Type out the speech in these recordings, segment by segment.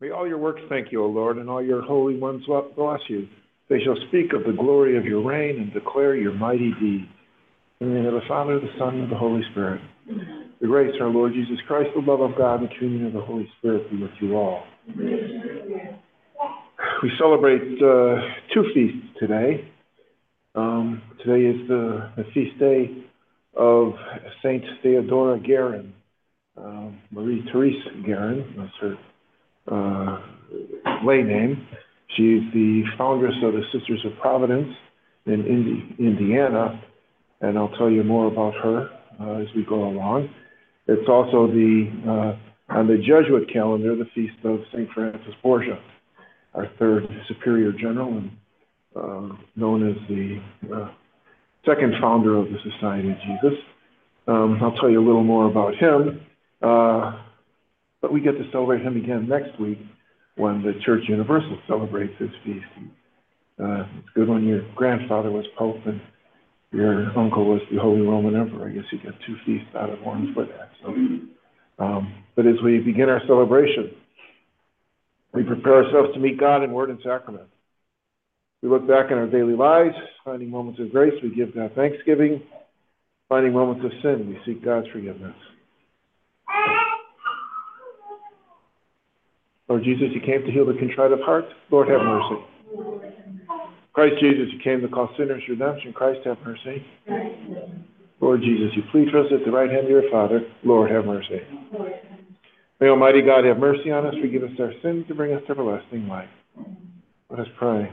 May all your works thank you, O Lord, and all your holy ones bless you. They shall speak of the glory of your reign and declare your mighty deeds. In the name of the Father, the Son, and the Holy Spirit. The grace of our Lord Jesus Christ, the love of God, and the communion of the Holy Spirit be with you all. We celebrate uh, two feasts today. Um, today is the, the, feast day of Saint Theodora Guerin, uh, Marie Therese Guerin. That's her uh, lay name. She's the foundress of the Sisters of Providence in Indi- Indiana, and I'll tell you more about her uh, as we go along. It's also the uh, on the Jesuit calendar, the feast of Saint Francis Borgia, our third superior general and uh, known as the uh, second founder of the Society of Jesus. Um, I'll tell you a little more about him. Uh, but we get to celebrate him again next week when the Church Universal celebrates his feast. Uh, it's good when your grandfather was Pope and your uncle was the Holy Roman Emperor. I guess you get two feasts out of one for that. So, um, but as we begin our celebration, we prepare ourselves to meet God in word and sacrament. We look back on our daily lives, finding moments of grace, we give God thanksgiving. Finding moments of sin, we seek God's forgiveness. Lord Jesus, you came to heal the contrite of heart. Lord, have mercy. Christ Jesus, you came to call sinners to redemption. Christ, have mercy. Lord Jesus, you plead for us at the right hand of your Father. Lord, have mercy. May Almighty God have mercy on us, forgive us our sins, and bring us to everlasting life. Let us pray.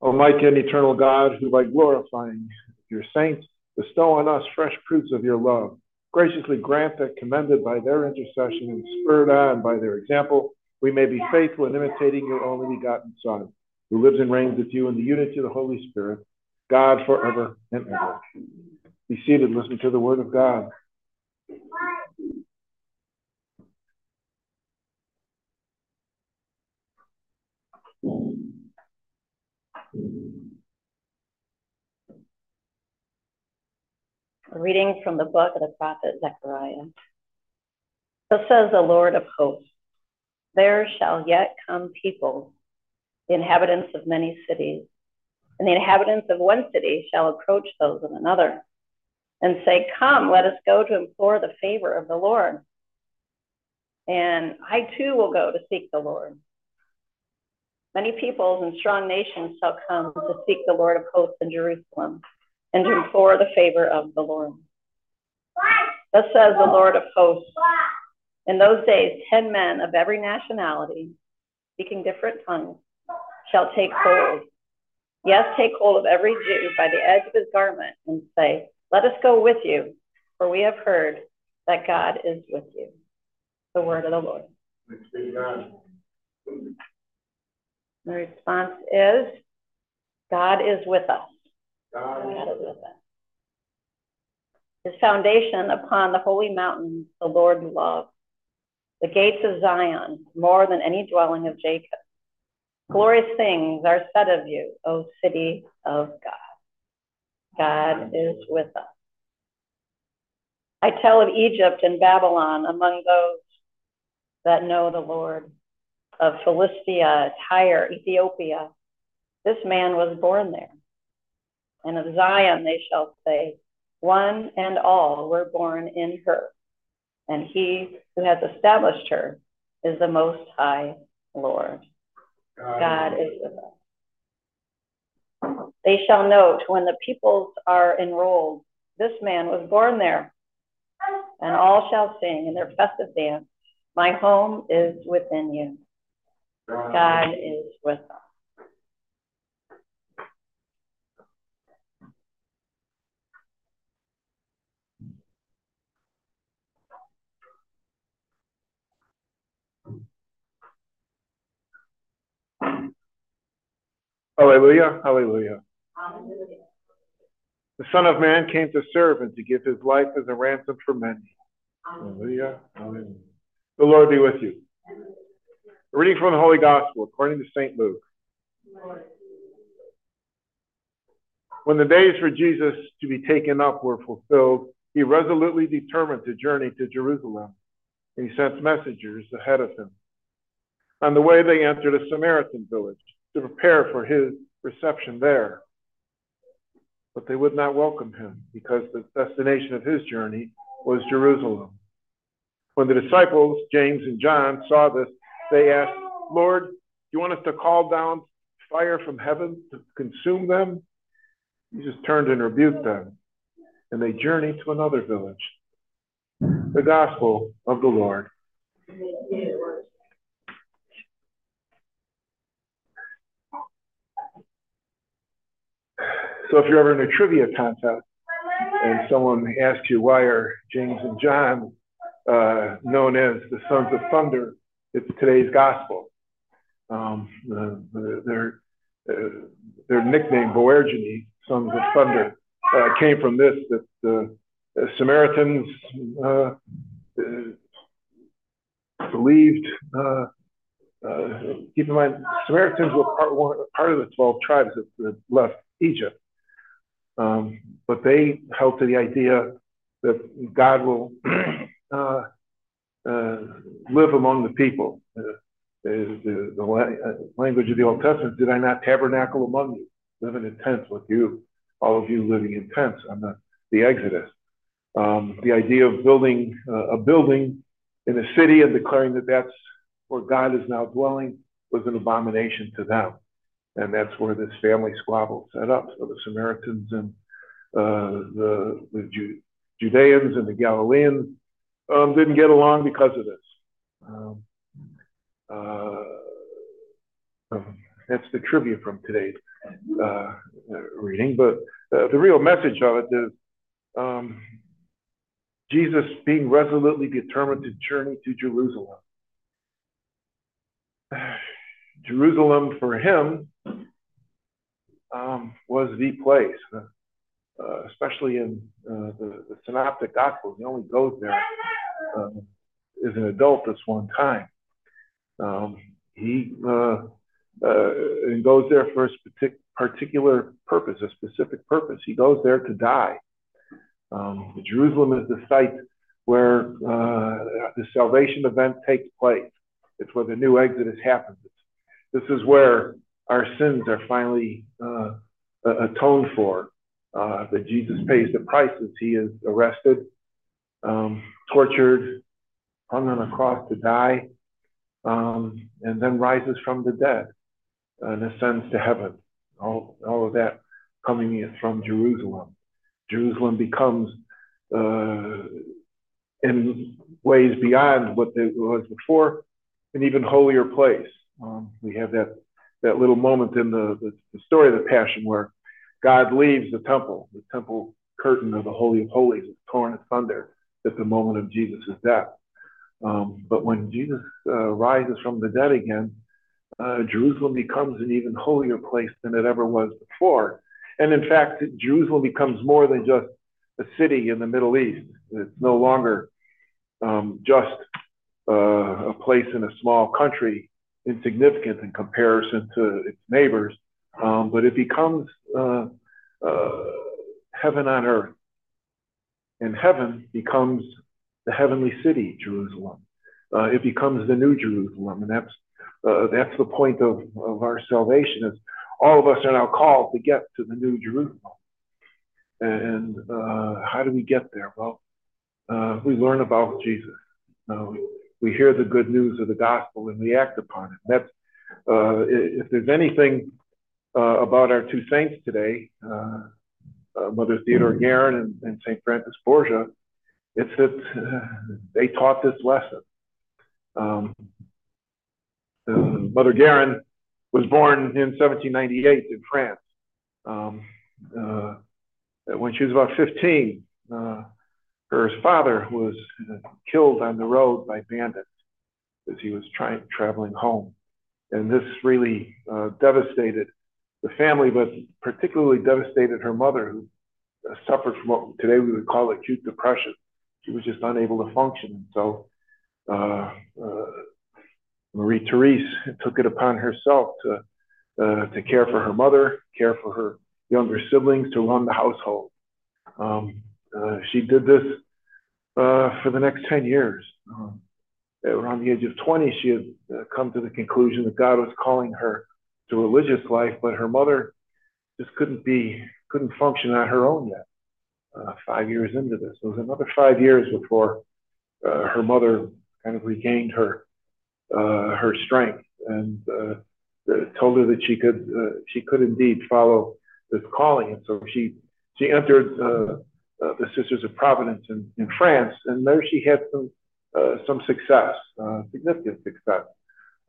Almighty and eternal God, who by glorifying your saints bestow on us fresh proofs of your love, graciously grant that, commended by their intercession and spurred on by their example, we may be faithful in imitating your only begotten Son, who lives and reigns with you in the unity of the Holy Spirit, God forever and ever. Be seated, listen to the word of God. A reading from the book of the prophet Zechariah. Thus says the Lord of hosts There shall yet come people, the inhabitants of many cities, and the inhabitants of one city shall approach those of another and say, Come, let us go to implore the favor of the Lord. And I too will go to seek the Lord. Many peoples and strong nations shall come to seek the Lord of hosts in Jerusalem and to implore the favor of the Lord. Thus says the Lord of hosts In those days, ten men of every nationality, speaking different tongues, shall take hold. Yes, take hold of every Jew by the edge of his garment and say, Let us go with you, for we have heard that God is with you. The word of the Lord. The response is, God is with us. God is with us. His foundation upon the holy mountain, the Lord loved. The gates of Zion, more than any dwelling of Jacob. Glorious things are said of you, O city of God. God is with us. I tell of Egypt and Babylon among those that know the Lord, of Philistia, Tyre, Ethiopia. This man was born there and of Zion they shall say, One and all were born in her, and he who has established her is the Most High Lord. God, God is with us. They shall note when the peoples are enrolled, this man was born there, and all shall sing in their festive dance, My home is within you. God is with us. Hallelujah, hallelujah. The Son of Man came to serve and to give his life as a ransom for many. Hallelujah, hallelujah. The Lord be with you. A reading from the Holy Gospel according to St. Luke. When the days for Jesus to be taken up were fulfilled, he resolutely determined to journey to Jerusalem, and he sent messengers ahead of him. On the way, they entered a Samaritan village to prepare for his reception there. But they would not welcome him because the destination of his journey was Jerusalem. When the disciples, James and John, saw this, they asked, Lord, do you want us to call down fire from heaven to consume them? He just turned and rebuked them, and they journeyed to another village. The gospel of the Lord. So if you're ever in a trivia contest and someone asks you why are James and John uh, known as the sons of thunder, it's today's gospel. Um, the, their, uh, their nickname, Boanerges, sons of thunder, uh, came from this, that the Samaritans uh, uh, believed, uh, keep in mind, Samaritans were part, one, part of the 12 tribes that, left Egypt. Um, but they held to the idea that God will uh, live among the people. Uh, the, the, uh, language of the Old Testament, did I not tabernacle among you, living in tents with you, all of you living in tents on the, the Exodus. Um, the idea of building uh, a building in a city and declaring that that's where God is now dwelling was an abomination to them. And that's where this family squabble set up. So the Samaritans and uh, the, the Ju- Judeans and the Galileans um, didn't get along because of this. Um, uh, um, that's the trivia from today's uh, reading. But uh, the real message of it is um, Jesus being resolutely determined to journey to Jerusalem. Jerusalem for him um, was the place, uh, especially in uh, the, the, Synoptic Gospels. He only goes there uh, as an adult this one time. Um, he uh, uh, and goes there for a partic- particular purpose, a specific purpose. He goes there to die. Um, Jerusalem is the site where uh, the salvation event takes place. It's where the new Exodus happens. This is where our sins are finally atoned for. Uh, that Jesus pays the price as he is arrested, um, tortured, hung on a cross to die, um, and then rises from the dead and ascends to heaven. All, all of that coming from Jerusalem. Jerusalem becomes, uh, in ways beyond what it was before, an even holier place. Um, we have that that little moment in the, the, the, story of the Passion where God leaves the temple. The temple curtain of the Holy of Holies is torn asunder at the moment of Jesus' death. Um, but when Jesus uh, rises from the dead again, uh, Jerusalem becomes an even holier place than it ever was before. And in fact, Jerusalem becomes more than just a city in the Middle East. It's no longer um, just uh, a place in a small country, insignificant in comparison to its neighbors, um, but it becomes uh, uh, heaven on earth. And heaven becomes the heavenly city, Jerusalem. Uh, it becomes the new Jerusalem, and that's uh, that's the point of, of our salvation. Is all of us are now called to get to the new Jerusalem. And uh, how do we get there? Well, uh, we learn about Jesus. We, we, hear the good news of the gospel and we act upon it. And That's if there's anything uh, about our two saints today, uh, Mother Theodore Guerin and, and St. Francis Borgia, it's that they taught this lesson. Um, Mother Guerin was born in 1798 in France. Um, uh, when she was about 15, uh, her father was uh, killed on the road by bandits as he was trying traveling home, and this really uh, devastated the family, but particularly devastated her mother, who uh, suffered from what today we would call acute depression. She was just unable to function, so uh, Marie Therese took it upon herself to, uh, to care for her mother, care for her younger siblings, to run the household. Um, uh, she did this uh, for the next 10 years. Um, around the age of 20, she had uh, come to the conclusion that God was calling her to religious life, but her mother just couldn't be, couldn't function on her own yet. Uh, five years into this, it was another five years before uh, her mother kind of regained her uh, her strength and uh, told her that she could uh, she could indeed follow this calling, and so she she entered uh, the Sisters of Providence in, in France, and there she had some some success, significant success.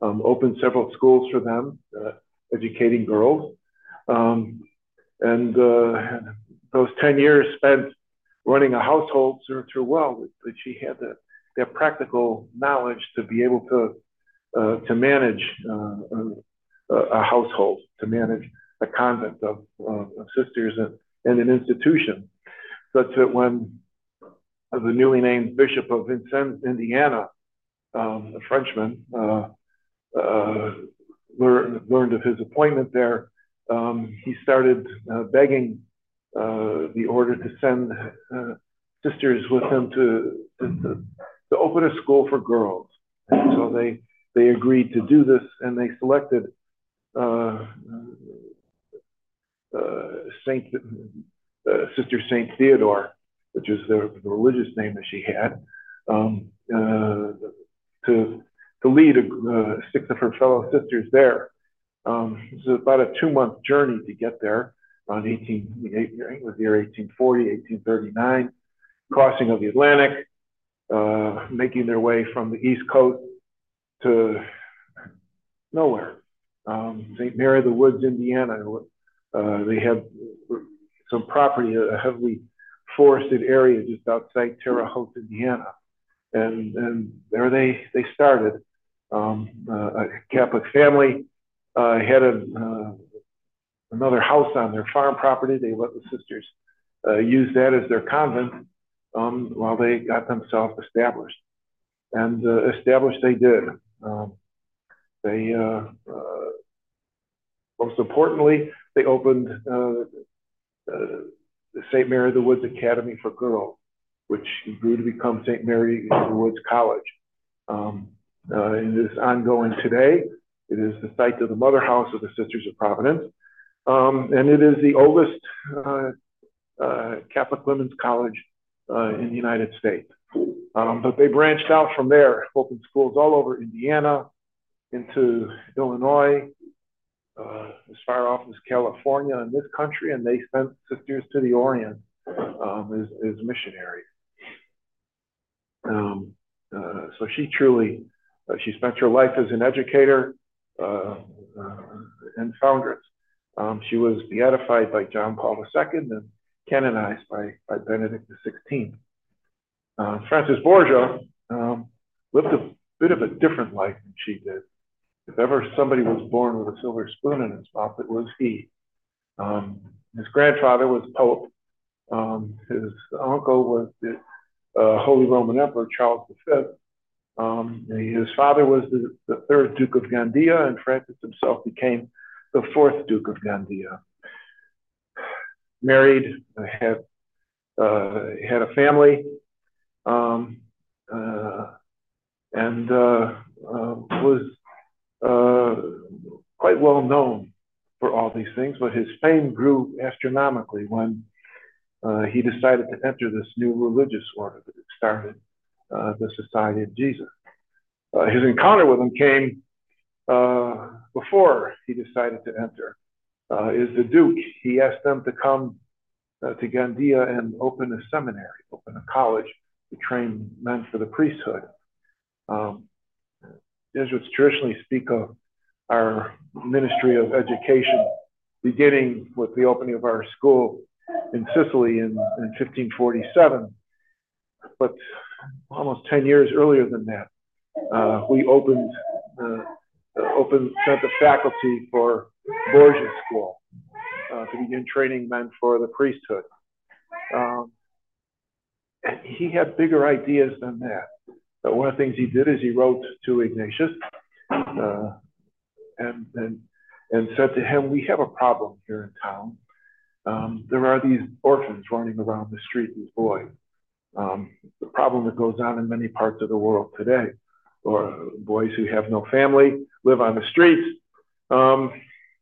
Um, opened several schools for them, educating girls, um, and uh, those ten years spent running a household served her well. That, she had that, that practical knowledge to be able to uh, to manage a, a, household, to manage a convent of, of sisters and, and an institution such that when the newly named Bishop of Vincennes, Indiana, um, a Frenchman, uh, uh, learned, of his appointment there, um, he started uh, begging uh, the order to send uh, sisters with him to, to, to, open a school for girls. And so they, they agreed to do this and they selected uh, Saint uh, Sister Saint Theodore, which is the, the, religious name that she had, um, uh, to to lead uh, six of her fellow sisters there. Um, it was about a two-month journey to get there. Around 18, it was the year 1840, 1839, crossing of the Atlantic, uh, making their way from the East Coast to nowhere. Um, St. Mary of the Woods, Indiana. Uh, they had some property, a heavily forested area just outside Terre Haute, Indiana. And, and there they, they started. Um, uh, a Catholic family uh, had a, uh, another house on their farm property. They let the sisters use that as their convent um, while they got themselves established. And established they did. Um, they, most importantly, they opened the St. Mary of the Woods Academy for Girls, which grew to become St. Mary of the Woods College. Um, uh, it is ongoing today. It is the site of the mother house of the Sisters of Providence. Um, and it is the oldest uh, uh, Catholic women's college uh, in the United States. Um, but they branched out from there, opened schools all over Indiana, into Illinois, uh, as far off as California in this country, and they sent sisters to the Orient um, as, as missionaries. Um, uh, so she truly, uh, she spent her life as an educator uh, uh, and foundress. Um, she was beatified by John Paul II and canonized by, by Benedict XVI. Uh, Francis Borgia um, lived a bit of a different life than she did. If ever somebody was born with a silver spoon in his mouth, it was he. Um, his grandfather was Pope. Um, his uncle was the uh, Holy Roman Emperor Charles V. Um, his father was the, the, third Duke of Gandia, and Francis himself became the fourth Duke of Gandia. Married, had uh, had a family, um, uh, and uh, uh, was uh, quite well known for all these things, but his fame grew astronomically when uh, he decided to enter this new religious order that started, uh, the Society of Jesus. Uh, his encounter with him came uh, before he decided to enter. is the Duke. He asked them to come to Gandia and open a seminary, open a college to train men for the priesthood. Um, Jesuits traditionally speak of our Ministry of Education beginning with the opening of our school in Sicily in, in 1547. But almost 10 years earlier than that, uh, we opened, uh, opened, sent the faculty for Borgia School uh, to begin training men for the priesthood. Um, and he had bigger ideas than that. But one of the things he did is he wrote to Ignatius uh, and, and, and said to him, We have a problem here in town. Um, there are these orphans running around the street, these boys. Um, the problem that goes on in many parts of the world today, or boys who have no family live on the streets. Um,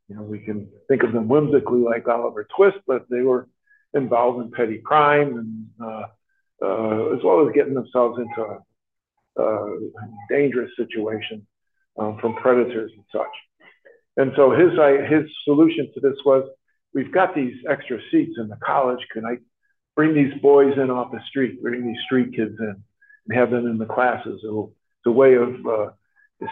you know, we can think of them whimsically like Oliver Twist, but they were involved in petty crime and uh, uh, as well as getting themselves into a, a dangerous situation um, from predators and such. And so his I, his solution to this was, we've got these extra seats in the college. Can I bring these boys in off the street, bring these street kids in, and have them in the classes? It'll, it's a way of uh,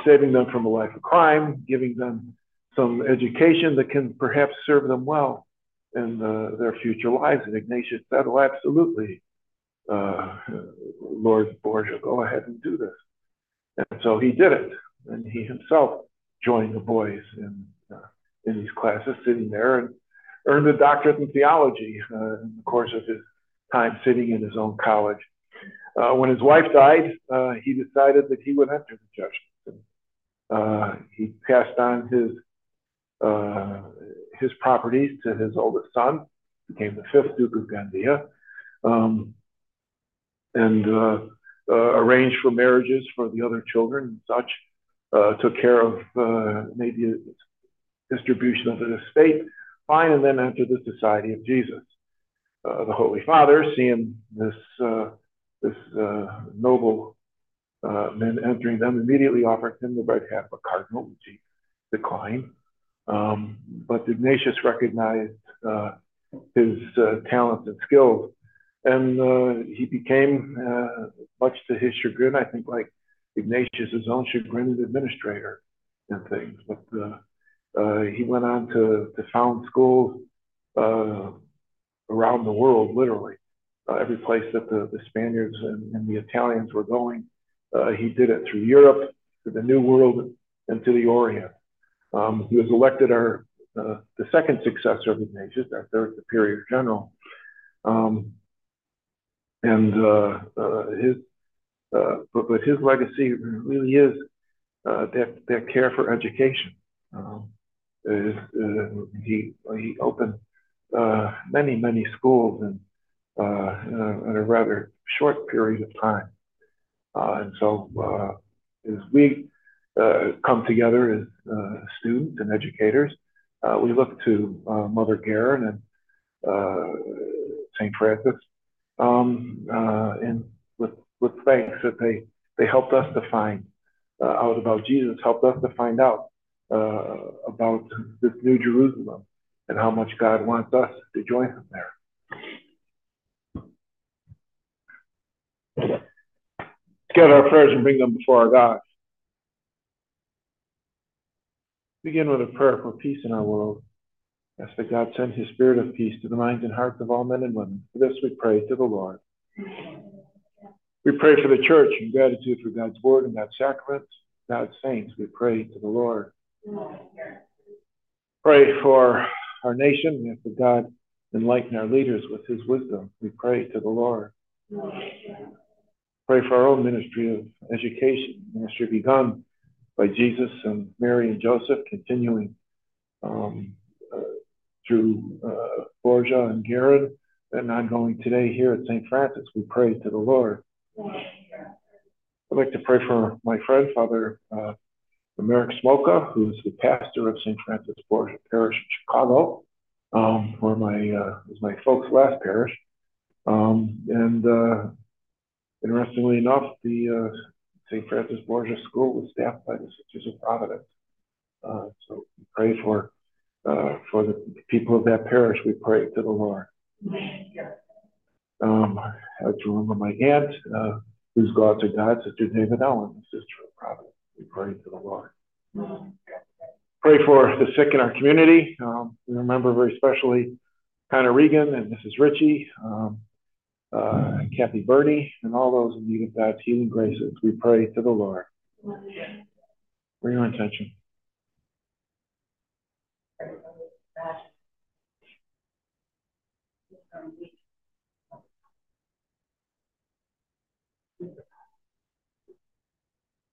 saving them from a life of crime, giving them some education that can perhaps serve them well in uh, their future lives. And Ignatius said, "Oh, absolutely, uh, Lord Borgia, go ahead and do this." And so he did it, and he himself joined the boys in uh, in these classes, sitting there and earned a doctorate in theology uh, in the course of his time sitting in his own college. Uh, when his wife died, uh, he decided that he would enter the judgment. Uh, he passed on his uh, his properties to his oldest son, became the fifth Duke of Gandia, um, and uh, uh, arranged for marriages for the other children and such. took care of maybe distribution of the estate, fine, and then entered the Society of Jesus. Uh, the Holy Father, seeing this uh, this uh, noble men entering them, immediately offered him the right hand of a cardinal, which he declined. Um, but Ignatius recognized uh, his uh, talents and skills, and uh, he became, uh, much to his chagrin, I think, like Ignatius's own chagrin, an administrator and things. But uh, uh, he went on to, to found schools around the world, literally. every place that the, the Spaniards and, and, the Italians were going, he did it through Europe, to the New World, and to the Orient. Um, he was elected our uh, the second successor of Ignatius, our third superior general. Um, and uh, uh, his uh, but, but his legacy really is uh, that, that care for education. Um, is, uh, he he opened many many schools in, in a, in, a, rather short period of time, and so as we uh, come together as uh, students and educators. Uh, we look to uh, Mother Guerin and uh, St. Francis um, and with, with thanks that they, they helped us to find out about Jesus, helped us to find out about this new Jerusalem and how much God wants us to join him there. Let's get our prayers and bring them before our God. Begin with a prayer for peace in our world. Ask that God send his spirit of peace to the minds and hearts of all men and women. For this we pray to the Lord. We pray for the church in gratitude for God's word and God's sacraments, God's saints. We pray to the Lord. Pray for our nation and for God enlighten our leaders with his wisdom. We pray to the Lord. Pray for our own ministry of education, ministry begun by Jesus and Mary and Joseph, continuing um, uh, through uh, Borgia and Guerin, and ongoing today here at St. Francis. We pray to the Lord. I'd like to pray for my friend, Father uh, Merrick Smoka, who's the pastor of St. Francis Borgia Parish in Chicago, um, where my uh, was my folks' last parish. Um, and uh, interestingly enough, the uh, St. Francis Borgia School was staffed by the Sisters of Providence. Uh, so we pray for uh, for the people of that parish. We pray to the Lord. Um, I have to remember my aunt, uh, whose gods are God, Sister David Ellen, the Sister of Providence. We pray to the Lord. Pray for the sick in our community. Um, we remember very especially Connor Regan and Mrs. Ritchie. Um, uh, Kathy Birdie, and all those in need of God's healing graces. We pray to the Lord. For your intention.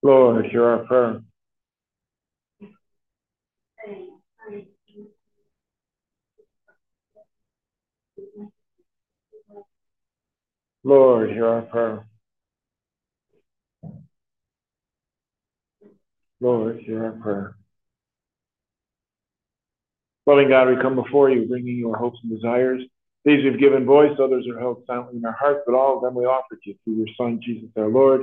Lord, hear our prayer. Lord, hear our prayer. Lord, hear our prayer. Loving God, we come before you, bringing you our hopes and desires. These we've given voice, others are held silently in our hearts, but all of them we offer to you through your Son, Jesus our Lord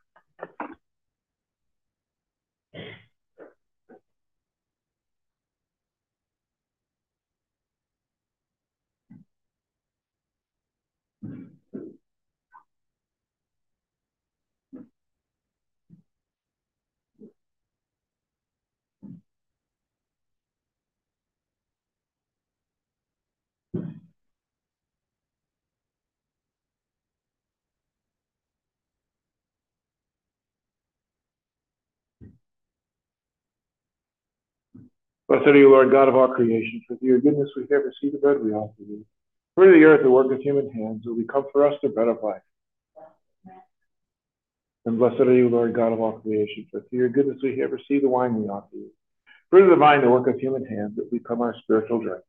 Blessed are you, Lord God of all creation, for through your goodness we have received the bread we offer you. Of the earth, the work of human hands, will become for us the bread of life. And blessed are you, Lord God of all creation, for through your goodness we have received the wine we offer you. Of the vine, the work of human hands, will become our spiritual drink.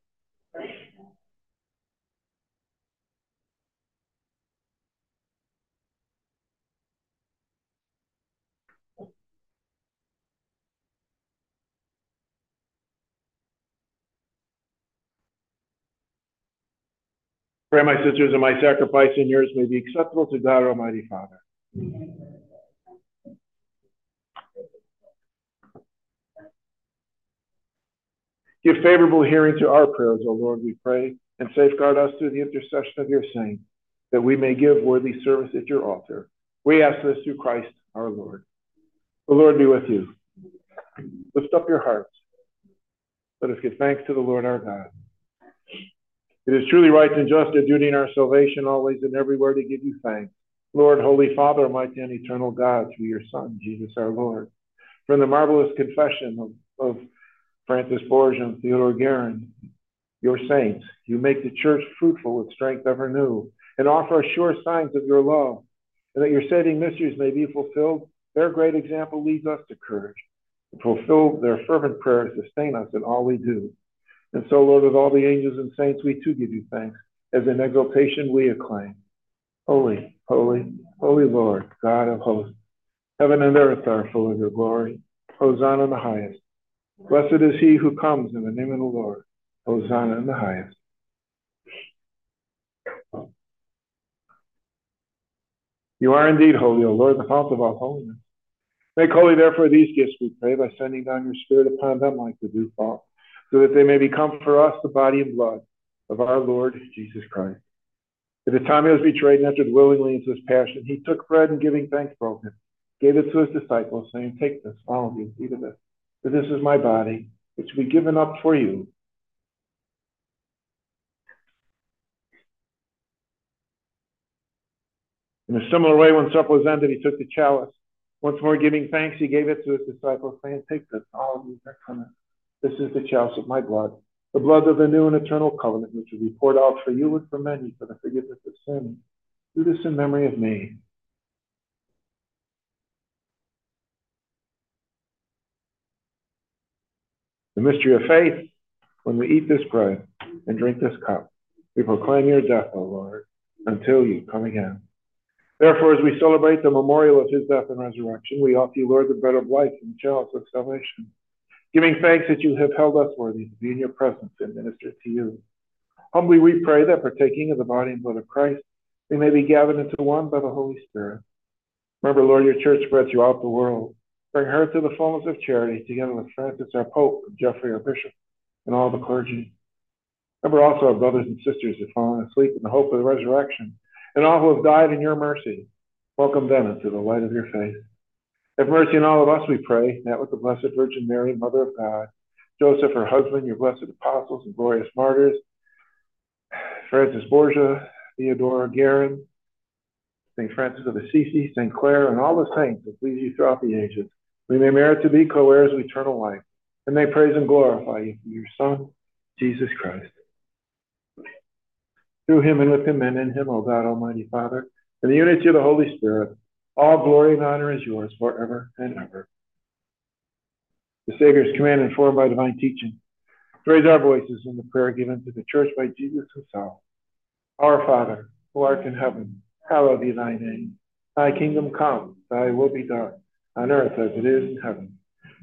Pray, my sisters, and my sacrifice and yours may be acceptable to God, Almighty Father. Give favorable hearing to our prayers, O Lord, we pray, and safeguard us through the intercession of your saints, that we may give worthy service at your altar. We ask this through Christ our Lord. The Lord be with you. Lift up your hearts. Let us give thanks to the Lord our God. It is truly right and just, a duty in our salvation, always and everywhere to give you thanks. Lord, Holy Father, Almighty and Eternal God, through your Son, Jesus our Lord. From the marvelous confession of, of Francis Borgia and Theodore Guerin, your saints, you make the church fruitful with strength ever new, and offer us sure signs of your love, and that your saving mysteries may be fulfilled. Their great example leads us to courage. Fulfill their fervent prayers, sustain us in all we do. And so, Lord, with all the angels and saints, we too give you thanks. As in exaltation we acclaim. Holy, holy, holy Lord, God of hosts. Heaven and earth are full of your glory. Hosanna in the highest. Blessed is he who comes in the name of the Lord. Hosanna in the highest. You are indeed holy, O Lord, the fount of all holiness. Make holy, therefore, these gifts, we pray, by sending down your Spirit upon them like the dewfall so that they may become for us the body and blood of our Lord Jesus Christ. At the time he was betrayed and entered willingly into his passion, he took bread and giving thanks broke it, gave it to his disciples, saying, Take this, all of you, eat of it, for this is my body, which will be given up for you. In a similar way, when supper was ended, he took the chalice. Once more giving thanks, he gave it to his disciples, saying, Take this, all of you, drink from it. This is the chalice of my blood, the blood of the new and eternal covenant, which will be poured out for you and for many for the forgiveness of sin. Do this in memory of me. The mystery of faith, when we eat this bread and drink this cup, we proclaim your death, O Lord, until you come again. Therefore, as we celebrate the memorial of his death and resurrection, we offer you, Lord, the bread of life and the chalice of salvation giving thanks that you have held us worthy to be in your presence and minister to you. Humbly we pray that partaking of the body and blood of Christ, we may be gathered into one by the Holy Spirit. Remember, Lord, your church spread throughout the world. Bring her to the fullness of charity, together with Francis, our Pope, and Jeffrey, our Bishop, and all the clergy. Remember also our brothers and sisters who have fallen asleep in the hope of the resurrection, and all who have died in your mercy. Welcome them into the light of your face. Have mercy on all of us, we pray, that with the Blessed Virgin Mary, Mother of God, Joseph, her husband, your blessed apostles and glorious martyrs, Francis Borgia, Theodora Guerin, St. Francis of Assisi, St. Clare, and all the saints that please you throughout the ages, we may merit to be co-heirs of eternal life, and may praise and glorify you your Son, Jesus Christ. Through him and with him and in him, O God, Almighty Father, in the unity of the Holy Spirit, all glory and honor is yours forever and ever. the Savior's command informed by divine teaching. Raise our voices in the prayer given to the church by Jesus himself. Our Father, who art in heaven, hallowed be thy name. Thy kingdom come, thy will be done, on earth as it is in heaven.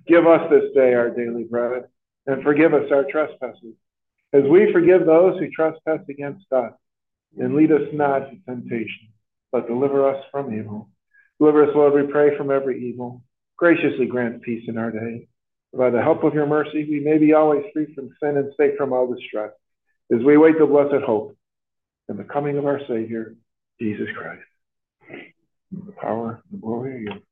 Give us this day our daily bread, and forgive us our trespasses, as we forgive those who trespass against us. And lead us not into temptation, but deliver us from evil. Deliver us, Lord, we pray, from every evil. Graciously grant peace in our day. By the help of your mercy, we may be always free from sin and safe from all distress, as we wait the blessed hope and the coming of our Savior, Jesus Christ. The power and the glory of you.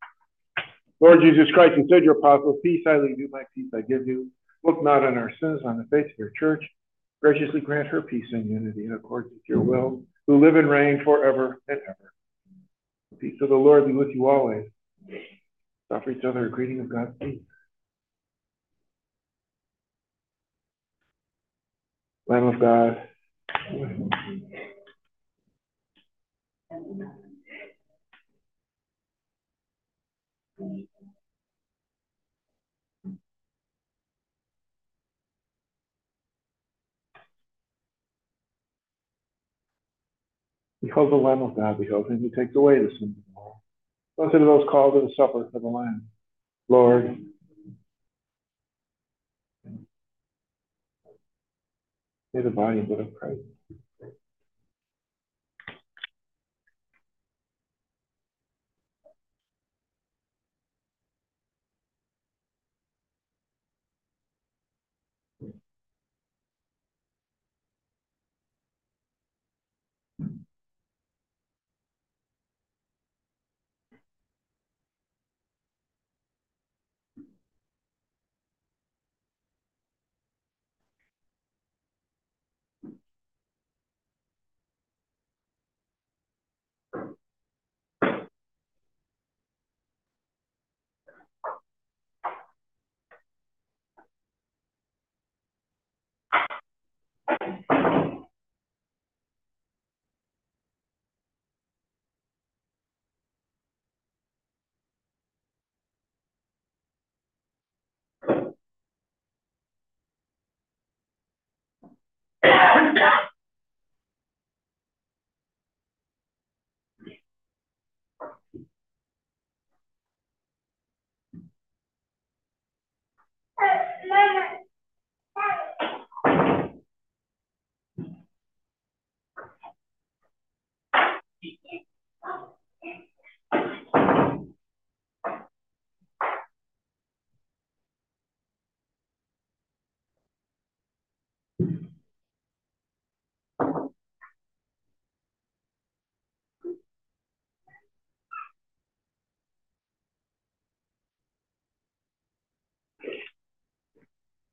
Lord Jesus Christ, you said your apostle, peace I leave you, my peace I give you. Look not on our sins, on the faith of your church. Graciously grant her peace and unity in accordance with your will, who live and reign forever and ever. The peace of the Lord be with you always. Offer each other a greeting of God's peace. Lamb of God. Behold the Lamb of God, behold him who takes away the sins of the world. Blessed are those called to the supper of the Lamb. Lord, may the body and blood of Christ. Thank you.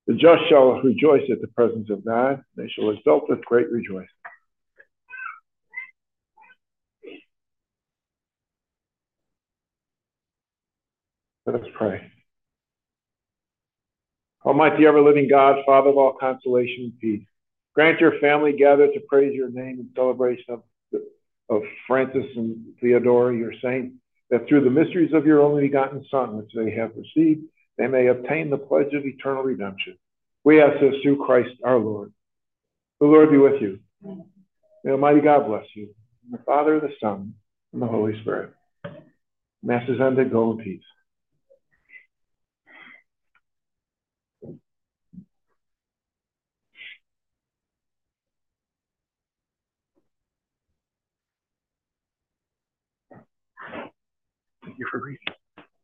The just shall rejoice at the presence of God. They shall exult with great rejoicing. Let us pray. Almighty ever living God, Father of all consolation and peace, grant your family gathered to praise your name in celebration of, of Francis and Theodora, your saints, that through the mysteries of your only begotten Son, which they have received, they may obtain the pledge of eternal redemption. We ask this through Christ our Lord. The Lord be with you. May Almighty God bless you. the Father, the Son, and the Holy Spirit. Mass is ended. Go in peace. Thank you for reading.